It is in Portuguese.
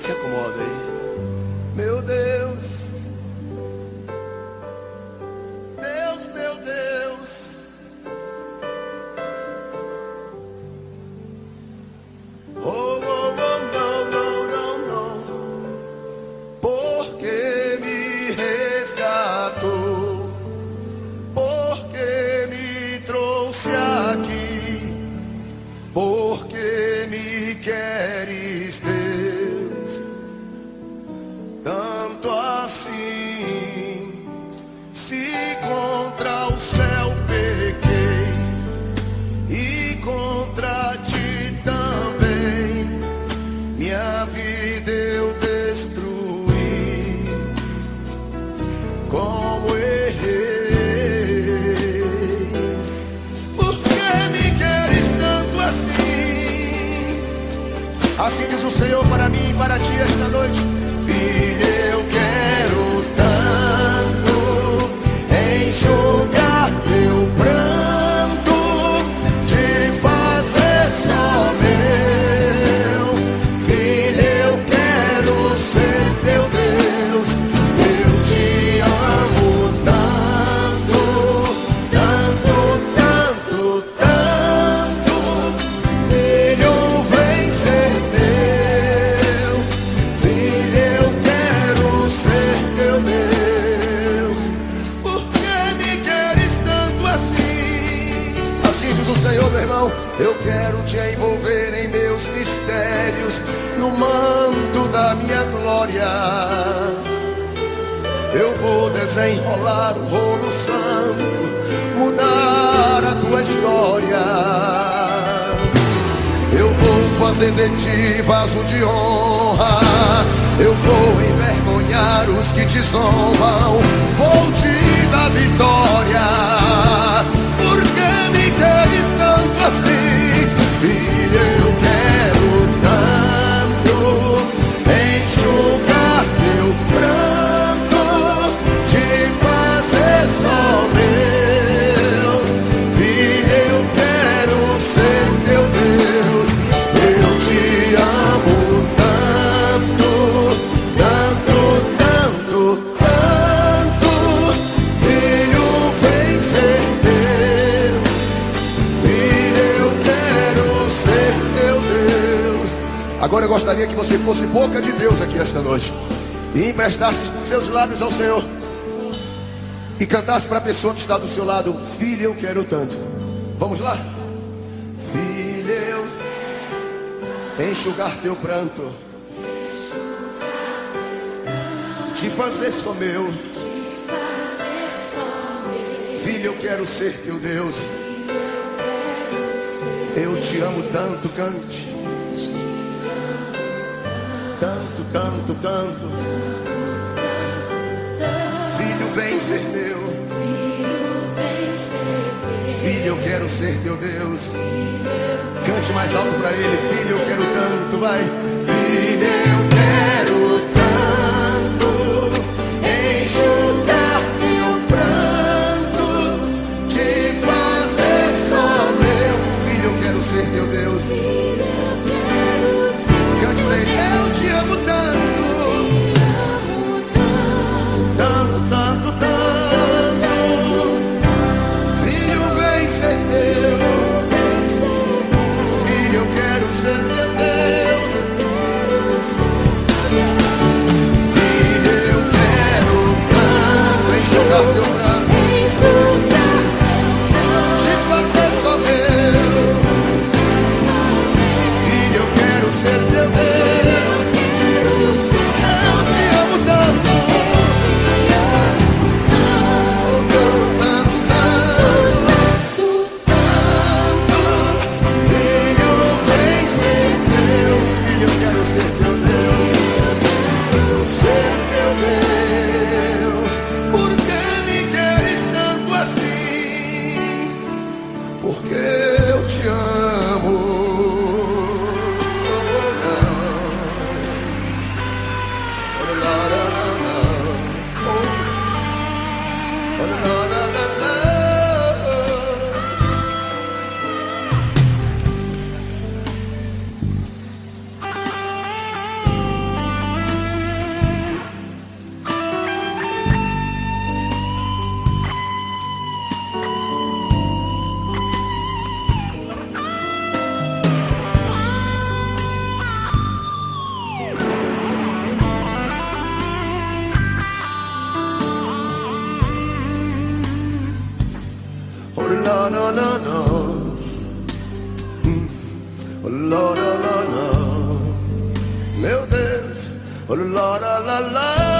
Se acomoda aí. Meu Deus. Deus, meu Deus. Oh, oh, oh, não, não, não, não. Porque me resgatou. Porque me trouxe aqui. Porque me queres, Deus. Senhor para mim e para ti esta mistérios, no manto da minha glória. Eu vou desenrolar o rolo santo, mudar a tua história. Eu vou fazer de ti vaso de honra. Eu vou envergonhar os que te zombam. Vou te Agora eu gostaria que você fosse boca de Deus aqui esta noite e emprestasse seus lábios ao Senhor e cantasse para a pessoa que está do seu lado: Filho, eu quero tanto. Vamos lá? Filho, eu enxugar teu pranto, te fazer só meu. Filho, eu quero ser teu Deus. Eu te amo tanto, cante. Tanto, tanto, tanto. Filho, vem ser meu. Filho, eu quero ser teu Deus. Cante mais alto para ele. Filho, eu quero tanto, vai. Filho, eu quero tanto enxugar teu pranto, te fazer só meu. Filho, eu quero ser teu Deus. Cante pra ele. Eu te amo tanto. lot of oh, no. Oh, Lord, oh. Meu Deus, oh, Lord, oh, la, la.